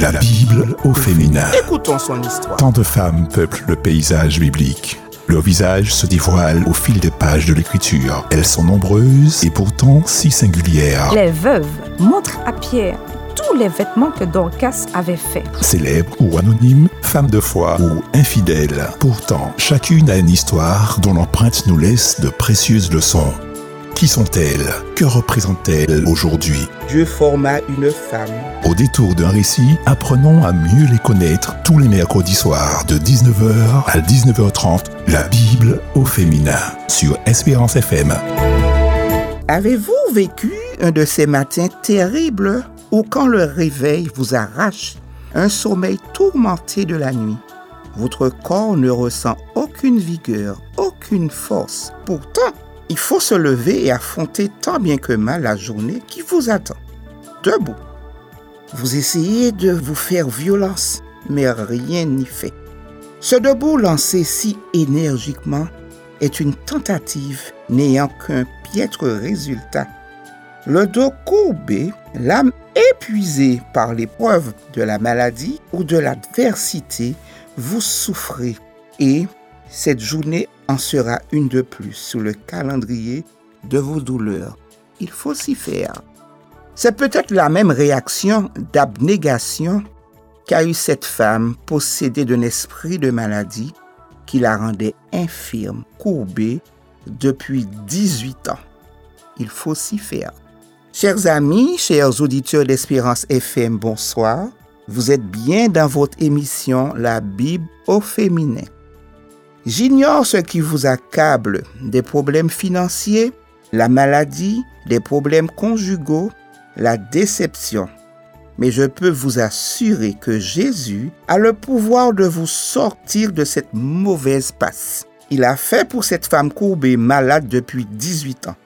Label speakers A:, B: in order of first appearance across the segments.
A: La Bible au féminin.
B: Écoutons son histoire.
A: Tant de femmes peuplent le paysage biblique. Leur visage se dévoile au fil des pages de l'écriture. Elles sont nombreuses et pourtant si singulières.
C: Les veuves montrent à Pierre tous les vêtements que Dorcas avait faits.
A: Célèbres ou anonymes, femmes de foi ou infidèles. Pourtant, chacune a une histoire dont l'empreinte nous laisse de précieuses leçons. Qui sont-elles? Que représentent-elles aujourd'hui?
B: Dieu forma une femme.
A: Au détour d'un récit, apprenons à mieux les connaître tous les mercredis soirs de 19h à 19h30, la Bible au féminin sur Espérance FM.
B: Avez-vous vécu un de ces matins terribles où quand le réveil vous arrache un sommeil tourmenté de la nuit Votre corps ne ressent aucune vigueur, aucune force? Pourtant, il faut se lever et affronter tant bien que mal la journée qui vous attend. Debout. Vous essayez de vous faire violence, mais rien n'y fait. Ce debout lancé si énergiquement est une tentative n'ayant qu'un piètre résultat. Le dos courbé, l'âme épuisée par l'épreuve de la maladie ou de l'adversité, vous souffrez et cette journée en sera une de plus sur le calendrier de vos douleurs. Il faut s'y faire. C'est peut-être la même réaction d'abnégation qu'a eu cette femme possédée d'un esprit de maladie qui la rendait infirme, courbée depuis 18 ans. Il faut s'y faire. Chers amis, chers auditeurs d'Espérance FM, bonsoir. Vous êtes bien dans votre émission La Bible au féminin. J'ignore ce qui vous accable, des problèmes financiers, la maladie, des problèmes conjugaux, la déception. Mais je peux vous assurer que Jésus a le pouvoir de vous sortir de cette mauvaise passe. Il a fait pour cette femme courbée malade depuis 18 ans.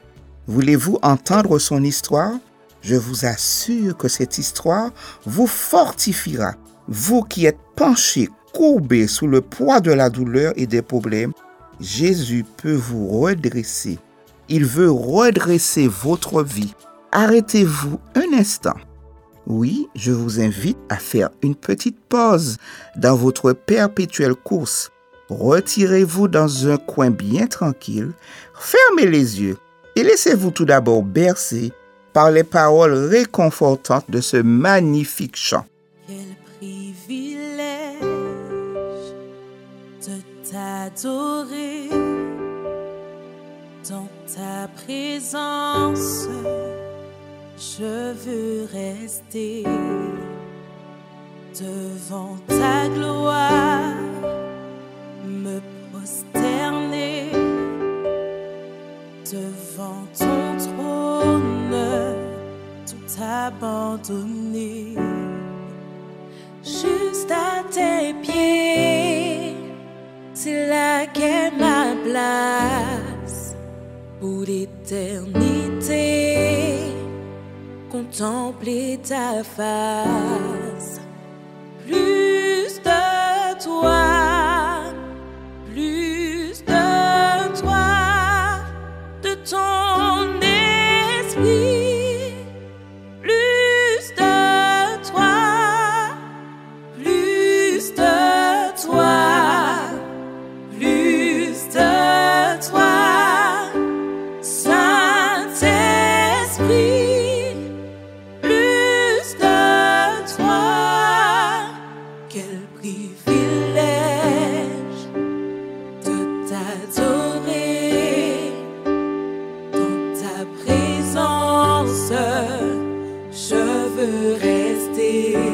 B: Voulez-vous entendre son histoire? Je vous assure que cette histoire vous fortifiera. Vous qui êtes penchés courbé sous le poids de la douleur et des problèmes, Jésus peut vous redresser. Il veut redresser votre vie. Arrêtez-vous un instant. Oui, je vous invite à faire une petite pause dans votre perpétuelle course. Retirez-vous dans un coin bien tranquille, fermez les yeux et laissez-vous tout d'abord bercer par les paroles réconfortantes de ce magnifique chant.
D: T'adorer dans ta présence. Je veux rester devant ta gloire, me prosterner devant ton trône, tout abandonner, juste à tes pieds c'est là qu'est ma place pour l'éternité. Contempler ta face, plus de toi, see.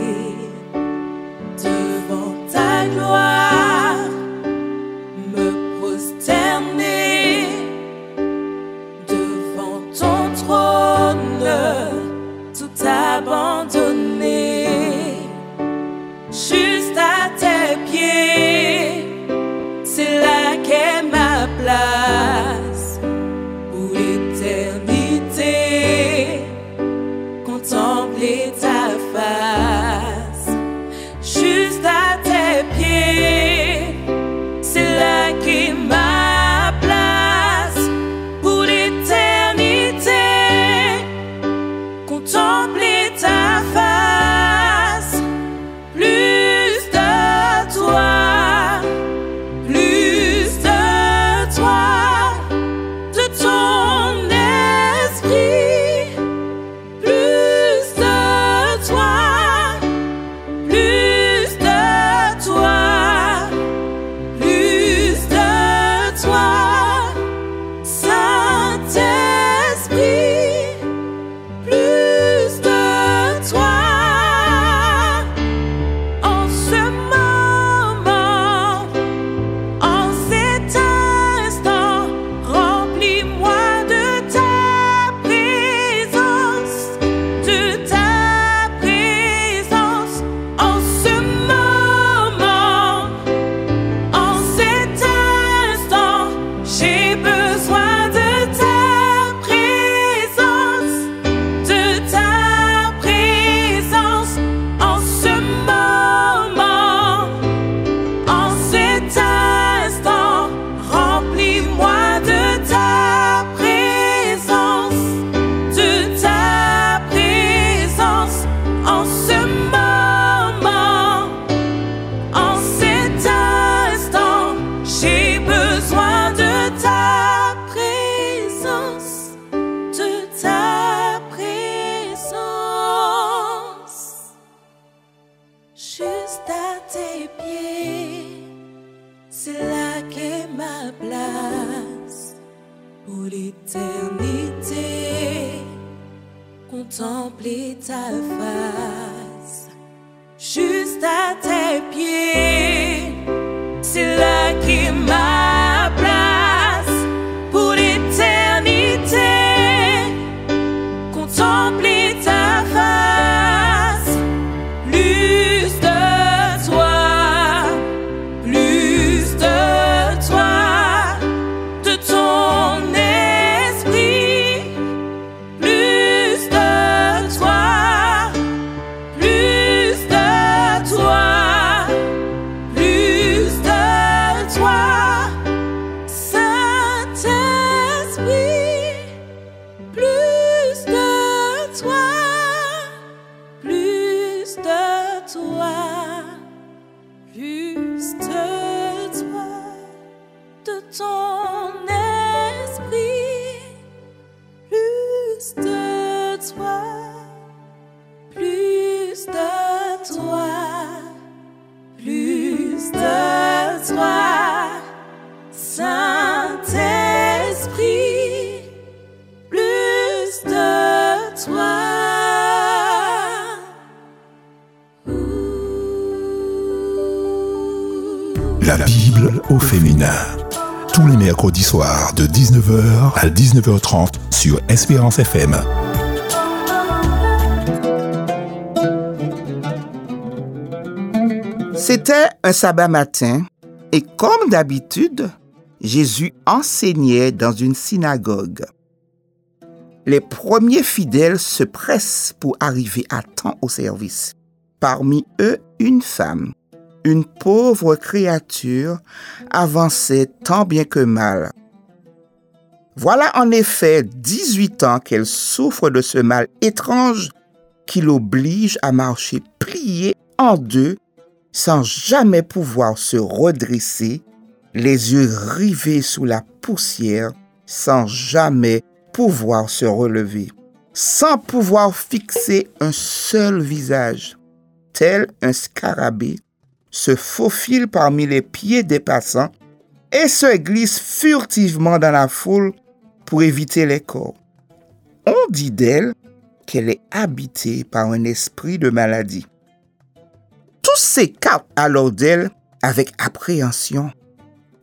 D: Mercredis soirs de 19h à 19h30 sur Espérance FM.
B: C'était un sabbat matin et comme d'habitude, Jésus enseignait dans une synagogue. Les premiers fidèles se pressent pour arriver à temps au service. Parmi eux, une femme, une pauvre créature, avançait tant bien que mal. Voilà en effet 18 ans qu'elle souffre de ce mal étrange qui l'oblige à marcher pliée en deux sans jamais pouvoir se redresser, les yeux rivés sous la poussière, sans jamais pouvoir se relever, sans pouvoir fixer un seul visage, tel un scarabée, se faufile parmi les pieds des passants et se glisse furtivement dans la foule pour éviter les corps. On dit d'elle qu'elle est habitée par un esprit de maladie. Tous s'écartent alors d'elle avec appréhension,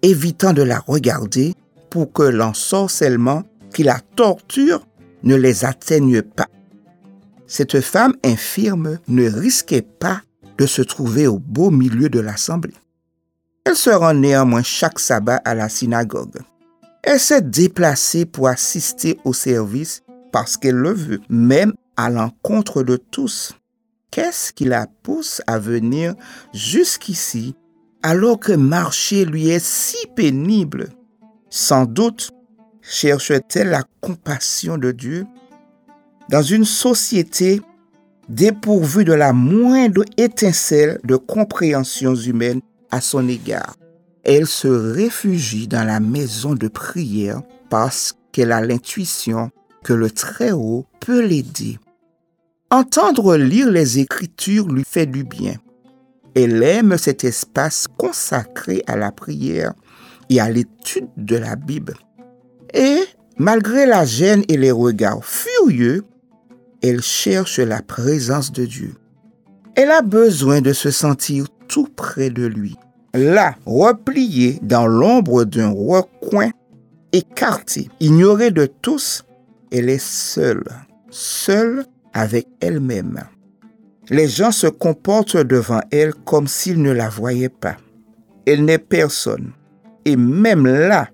B: évitant de la regarder pour que l'ensorcellement qui la torture ne les atteigne pas. Cette femme infirme ne risquait pas de se trouver au beau milieu de l'assemblée. Elle se rend néanmoins chaque sabbat à la synagogue. Elle s'est déplacée pour assister au service parce qu'elle le veut, même à l'encontre de tous. Qu'est-ce qui la pousse à venir jusqu'ici alors que marcher lui est si pénible? Sans doute cherche-t-elle la compassion de Dieu dans une société dépourvue de la moindre étincelle de compréhension humaine à son égard. Elle se réfugie dans la maison de prière parce qu'elle a l'intuition que le Très-Haut peut l'aider. Entendre lire les Écritures lui fait du bien. Elle aime cet espace consacré à la prière et à l'étude de la Bible. Et, malgré la gêne et les regards furieux, elle cherche la présence de Dieu. Elle a besoin de se sentir tout près de lui. Là, repliée dans l'ombre d'un recoin, écartée, ignorée de tous, elle est seule, seule avec elle-même. Les gens se comportent devant elle comme s'ils ne la voyaient pas. Elle n'est personne. Et même là,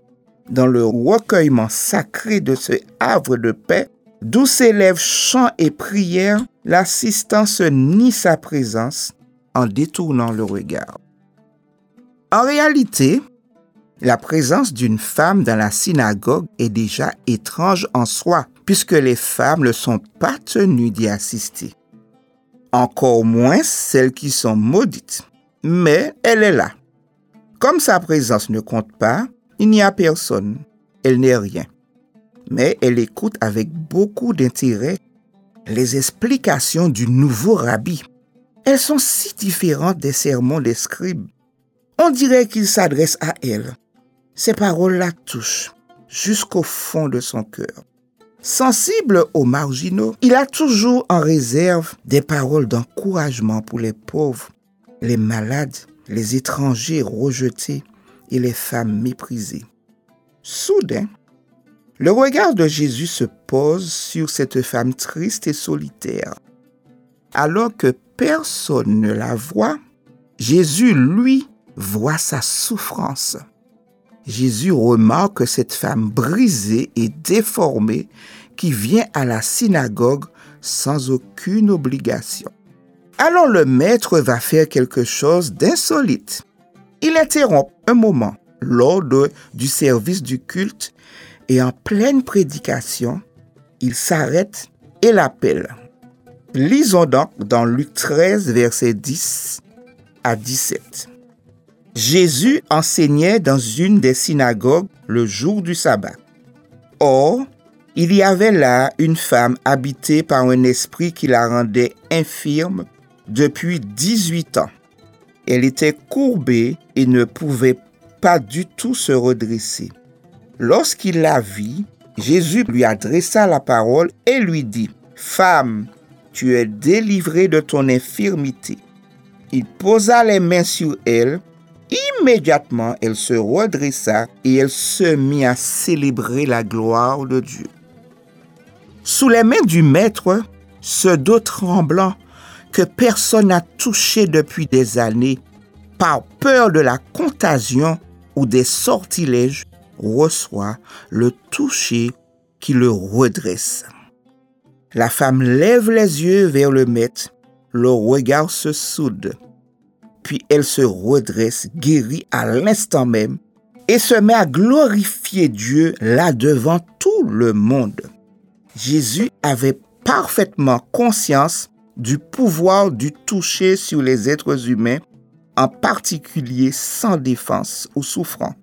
B: dans le recueillement sacré de ce havre de paix, d'où s'élèvent chants et prières, l'assistance nie sa présence en détournant le regard. En réalité, la présence d'une femme dans la synagogue est déjà étrange en soi, puisque les femmes ne sont pas tenues d'y assister. Encore moins celles qui sont maudites. Mais elle est là. Comme sa présence ne compte pas, il n'y a personne. Elle n'est rien. Mais elle écoute avec beaucoup d'intérêt les explications du nouveau rabbi. Elles sont si différentes des sermons des scribes. On dirait qu'il s'adresse à elle. Ces paroles la touchent. jusqu'au fond de son cœur. Sensible aux marginaux, il a toujours en réserve des paroles d'encouragement pour les pauvres, les malades, les étrangers rejetés et les femmes méprisées. Soudain, le regard de Jésus se pose sur cette femme triste et solitaire. Alors que personne ne la voit, Jésus, lui, voit sa souffrance. Jésus remarque cette femme brisée et déformée qui vient à la synagogue sans aucune obligation. Alors le maître va faire quelque chose d'insolite. Il interrompt un moment lors du service du culte et en pleine prédication, il s'arrête et l'appelle. Lisons donc dans Luc 13, versets 10 à 17. Jésus enseignait dans une des synagogues le jour du sabbat. Or, il y avait là une femme habitée par un esprit qui la rendait infirme depuis 18 ans. Elle était courbée et ne pouvait pas du tout se redresser. Lorsqu'il la vit, Jésus lui adressa la parole et lui dit, Femme, tu es délivrée de ton infirmité. Il posa les mains sur elle Immédiatement, elle se redressa et elle se mit à célébrer la gloire de Dieu. Sous les mains du maître, ce dos tremblant que personne n'a touché depuis des années, par peur de la contagion ou des sortilèges, reçoit le toucher qui le redresse. La femme lève les yeux vers le maître, le regard se soude puis elle se redresse, guérie à l'instant même, et se met à glorifier Dieu là devant tout le monde. Jésus avait parfaitement conscience du pouvoir du toucher sur les êtres humains, en particulier sans défense ou souffrant.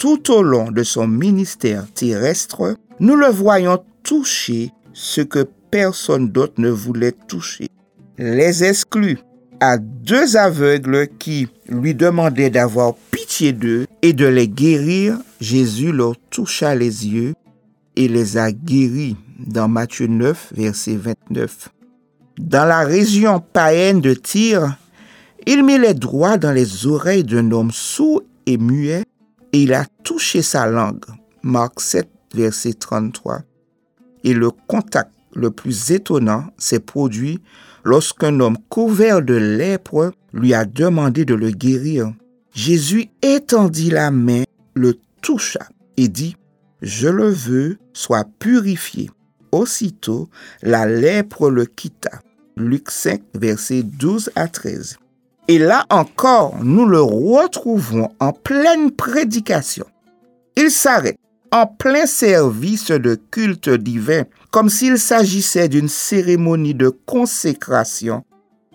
B: Tout au long de son ministère terrestre, nous le voyons toucher ce que personne d'autre ne voulait toucher. Les exclus, à deux aveugles qui lui demandaient d'avoir pitié d'eux et de les guérir, Jésus leur toucha les yeux et les a guéris dans Matthieu 9, verset 29. Dans la région païenne de Tyr, il mit les doigts dans les oreilles d'un homme sourd et muet et il a touché sa langue. Marc 7, verset 33. Et le contact le plus étonnant s'est produit lorsqu'un homme couvert de lèpre lui a demandé de le guérir. Jésus étendit la main, le toucha et dit, Je le veux, sois purifié. Aussitôt, la lèpre le quitta. Luc 5, versets 12 à 13. Et là encore, nous le retrouvons en pleine prédication. Il s'arrête en plein service de culte divin, comme s'il s'agissait d'une cérémonie de consécration.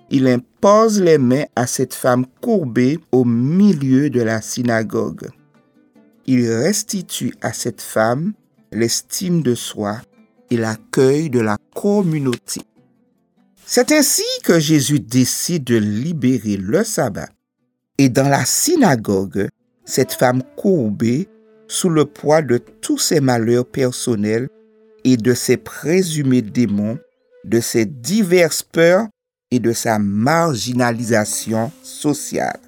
B: Il impose les mains à cette femme courbée au milieu de la synagogue. Il restitue à cette femme l'estime de soi et l'accueil de la communauté. C'est ainsi que Jésus décide de libérer le sabbat. Et dans la synagogue, cette femme courbée sous le poids de tous ses malheurs personnels et de ses présumés démons, de ses diverses peurs et de sa marginalisation sociale.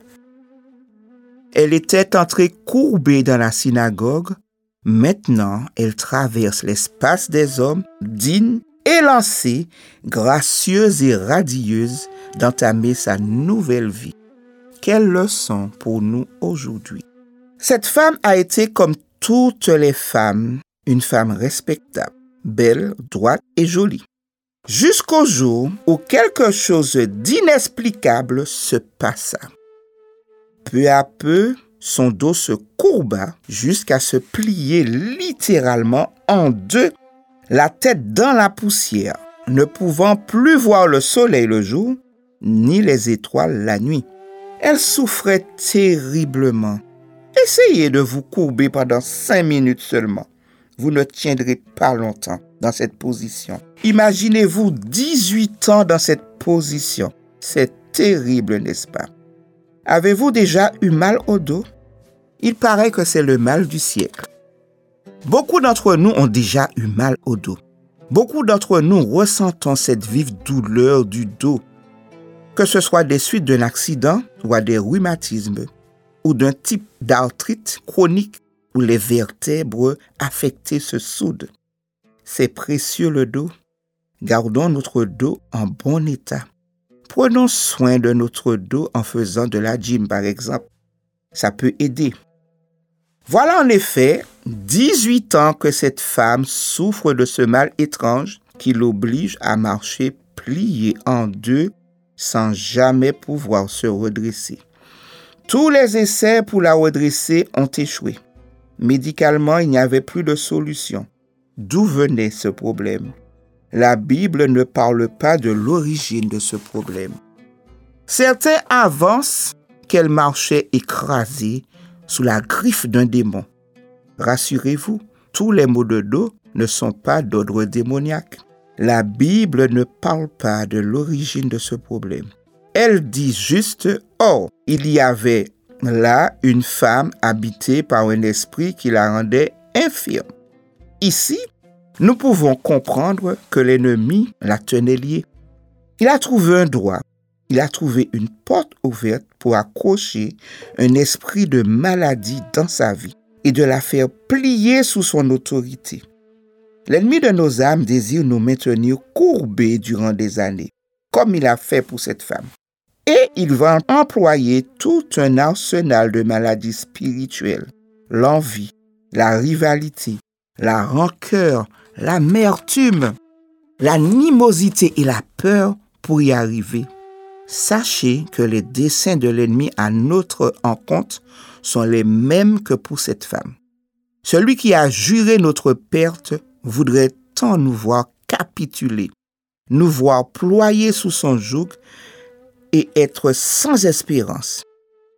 B: Elle était entrée courbée dans la synagogue. Maintenant, elle traverse l'espace des hommes, digne, élancée, gracieuse et radieuse d'entamer sa nouvelle vie. Quelle leçon pour nous aujourd'hui. Cette femme a été comme toutes les femmes, une femme respectable, belle, droite et jolie. Jusqu'au jour où quelque chose d'inexplicable se passa. Peu à peu, son dos se courba jusqu'à se plier littéralement en deux, la tête dans la poussière, ne pouvant plus voir le soleil le jour, ni les étoiles la nuit. Elle souffrait terriblement Essayez de vous courber pendant cinq minutes seulement. Vous ne tiendrez pas longtemps dans cette position. Imaginez-vous 18 ans dans cette position. C'est terrible, n'est-ce pas? Avez-vous déjà eu mal au dos? Il paraît que c'est le mal du siècle. Beaucoup d'entre nous ont déjà eu mal au dos. Beaucoup d'entre nous ressentons cette vive douleur du dos, que ce soit des suites d'un accident ou à des rhumatismes, ou d'un type d'arthrite chronique où les vertèbres affectées se soudent. C'est précieux le dos. Gardons notre dos en bon état. Prenons soin de notre dos en faisant de la gym, par exemple. Ça peut aider. Voilà en effet 18 ans que cette femme souffre de ce mal étrange qui l'oblige à marcher pliée en deux sans jamais pouvoir se redresser. Tous les essais pour la redresser ont échoué. Médicalement, il n'y avait plus de solution. D'où venait ce problème? La Bible ne parle pas de l'origine de ce problème. Certains avancent qu'elle marchait écrasée sous la griffe d'un démon. Rassurez-vous, tous les maux de dos ne sont pas d'ordre démoniaque. La Bible ne parle pas de l'origine de ce problème. Elle dit juste, oh, il y avait là une femme habitée par un esprit qui la rendait infirme. Ici, nous pouvons comprendre que l'ennemi la tenait liée. Il a trouvé un droit il a trouvé une porte ouverte pour accrocher un esprit de maladie dans sa vie et de la faire plier sous son autorité. L'ennemi de nos âmes désire nous maintenir courbés durant des années, comme il a fait pour cette femme. Et il va employer tout un arsenal de maladies spirituelles, l'envie, la rivalité, la rancœur, l'amertume, l'animosité et la peur pour y arriver. Sachez que les desseins de l'ennemi à notre encontre sont les mêmes que pour cette femme. Celui qui a juré notre perte voudrait tant nous voir capituler, nous voir ployer sous son joug et être sans espérance.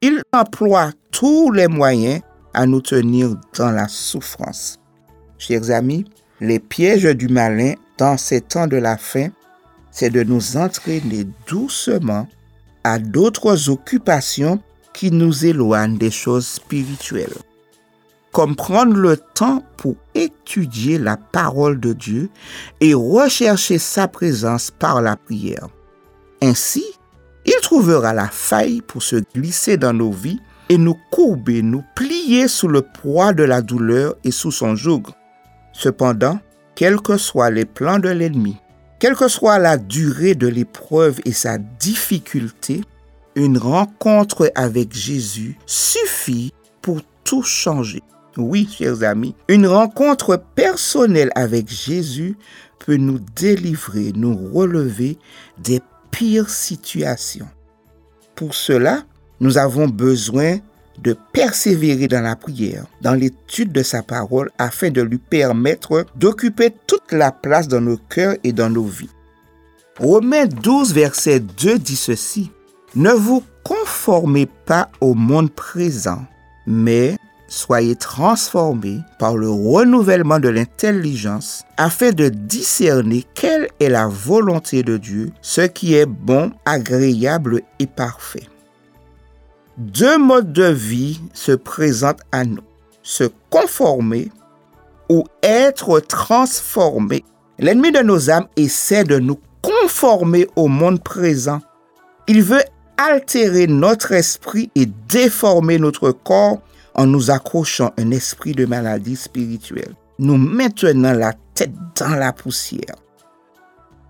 B: Il emploie tous les moyens à nous tenir dans la souffrance. Chers amis, les pièges du malin dans ces temps de la fin c'est de nous entraîner doucement à d'autres occupations qui nous éloignent des choses spirituelles. Comme prendre le temps pour étudier la parole de Dieu et rechercher sa présence par la prière. Ainsi, il trouvera la faille pour se glisser dans nos vies et nous courber, nous plier sous le poids de la douleur et sous son joug. Cependant, quels que soient les plans de l'ennemi, quelle que soit la durée de l'épreuve et sa difficulté, une rencontre avec Jésus suffit pour tout changer. Oui, chers amis, une rencontre personnelle avec Jésus peut nous délivrer, nous relever des pires situations. Pour cela, nous avons besoin de persévérer dans la prière, dans l'étude de sa parole, afin de lui permettre d'occuper toute la place dans nos cœurs et dans nos vies. Romains 12, verset 2 dit ceci. Ne vous conformez pas au monde présent, mais soyez transformés par le renouvellement de l'intelligence afin de discerner quelle est la volonté de Dieu, ce qui est bon, agréable et parfait. Deux modes de vie se présentent à nous. Se conformer ou être transformé. L'ennemi de nos âmes essaie de nous conformer au monde présent. Il veut altérer notre esprit et déformer notre corps en nous accrochant un esprit de maladie spirituelle, nous maintenant la tête dans la poussière.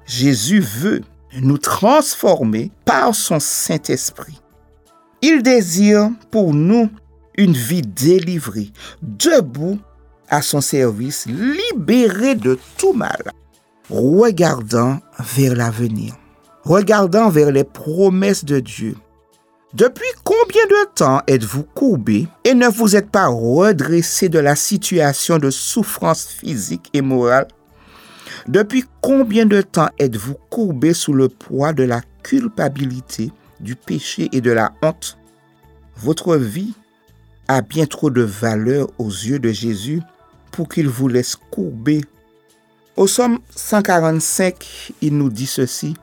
B: Jésus veut nous transformer par son Saint-Esprit. Il désire pour nous une vie délivrée, debout à son service, libérée de tout mal, regardant vers l'avenir, regardant vers les promesses de Dieu. Depuis combien de temps êtes-vous courbé et ne vous êtes pas redressé de la situation de souffrance physique et morale? Depuis combien de temps êtes-vous courbé sous le poids de la culpabilité du péché et de la honte, votre vie a bien trop de valeur aux yeux de Jésus pour qu'il vous laisse courber. Au Somme 145, il nous dit ceci.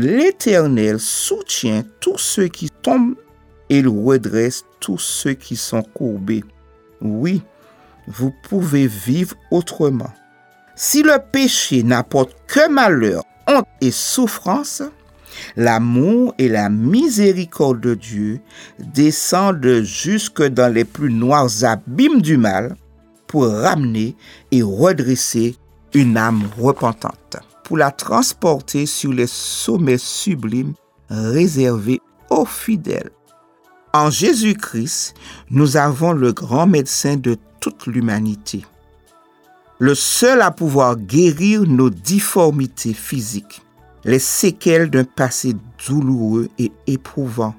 B: L'Éternel soutient tous ceux qui tombent et redresse tous ceux qui sont courbés. Oui, vous pouvez vivre autrement. Si le péché n'apporte que malheur, honte et souffrance, l'amour et la miséricorde de Dieu descendent jusque dans les plus noirs abîmes du mal pour ramener et redresser une âme repentante, pour la transporter sur les sommets sublimes réservés aux fidèles. En Jésus-Christ, nous avons le grand médecin de toute l'humanité, le seul à pouvoir guérir nos difformités physiques, les séquelles d'un passé douloureux et éprouvant.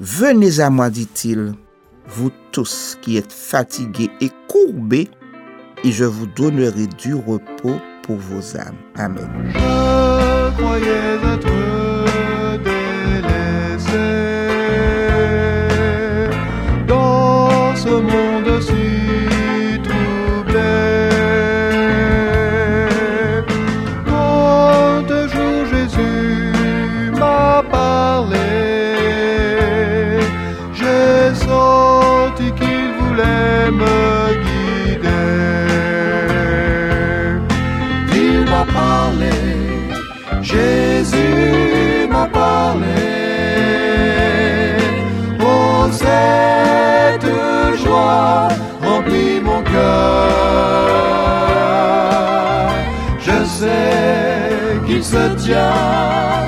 B: Venez à moi, dit-il, vous tous qui êtes fatigués et courbés, et je vous donnerai du repos pour vos âmes. Amen.
E: Je croyais être sais qu'il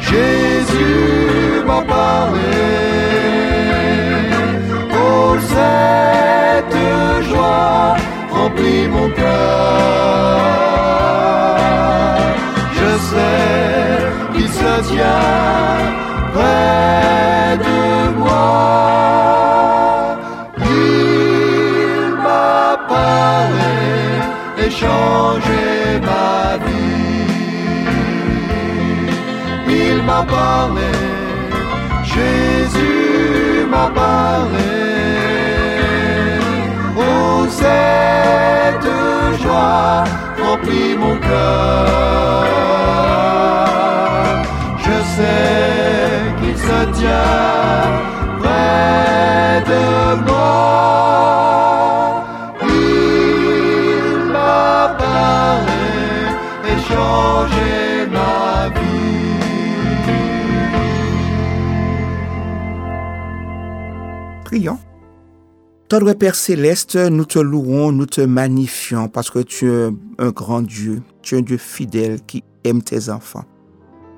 E: Jésus m'a parlé. Oh, cette joie remplit mon cœur. Je sais qu'il se tient près de moi. Il m'a parlé et changé ma m'a parlé, Jésus m'a parlé. Oh, cette joie remplit mon cœur. Je sais qu'il se tient
B: Père céleste, nous te louons, nous te magnifions parce que tu es un grand Dieu, tu es un Dieu fidèle qui aime tes enfants.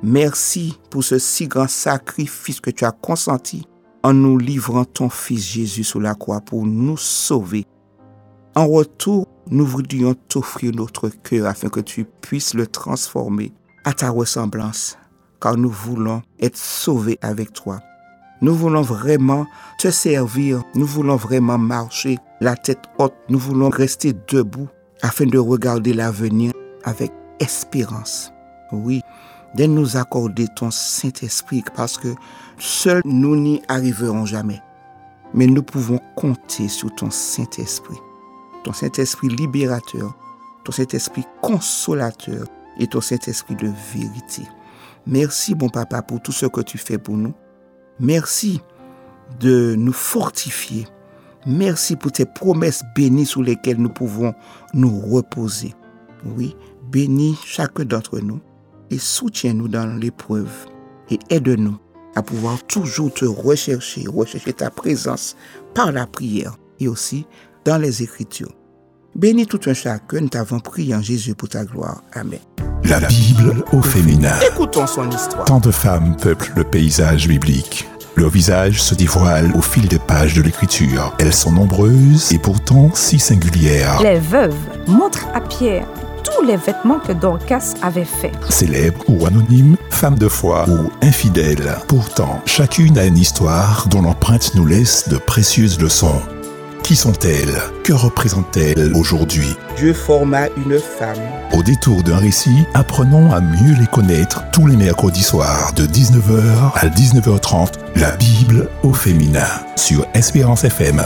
B: Merci pour ce si grand sacrifice que tu as consenti en nous livrant ton Fils Jésus sous la croix pour nous sauver. En retour, nous voudrions t'offrir notre cœur afin que tu puisses le transformer à ta ressemblance, car nous voulons être sauvés avec toi. Nous voulons vraiment te servir, nous voulons vraiment marcher la tête haute, nous voulons rester debout afin de regarder l'avenir avec espérance. Oui, de nous accorder ton Saint-Esprit parce que seuls nous n'y arriverons jamais. Mais nous pouvons compter sur ton Saint-Esprit, ton Saint-Esprit libérateur, ton Saint-Esprit consolateur et ton Saint-Esprit de vérité. Merci, bon papa, pour tout ce que tu fais pour nous. Merci de nous fortifier. Merci pour tes promesses bénies sous lesquelles nous pouvons nous reposer. Oui, bénis chacun d'entre nous et soutiens-nous dans l'épreuve et aide-nous à pouvoir toujours te rechercher, rechercher ta présence par la prière et aussi dans les Écritures. Bénis tout un chacun, nous t'avons prié en Jésus pour ta gloire. Amen.
A: La Bible au féminin.
B: Écoutons son histoire.
A: Tant de femmes peuplent le paysage biblique. Leurs visages se dévoilent au fil des pages de l'écriture. Elles sont nombreuses et pourtant si singulières.
C: Les veuves montrent à Pierre tous les vêtements que Dorcas avait faits.
A: Célèbres ou anonymes, femmes de foi ou infidèles. Pourtant, chacune a une histoire dont l'empreinte nous laisse de précieuses leçons. Qui sont-elles? Que représentent-elles aujourd'hui?
B: Dieu forma une femme.
A: Au détour d'un récit, apprenons à mieux les connaître tous les mercredis soirs de 19h à 19h30, la Bible au féminin sur Espérance FM.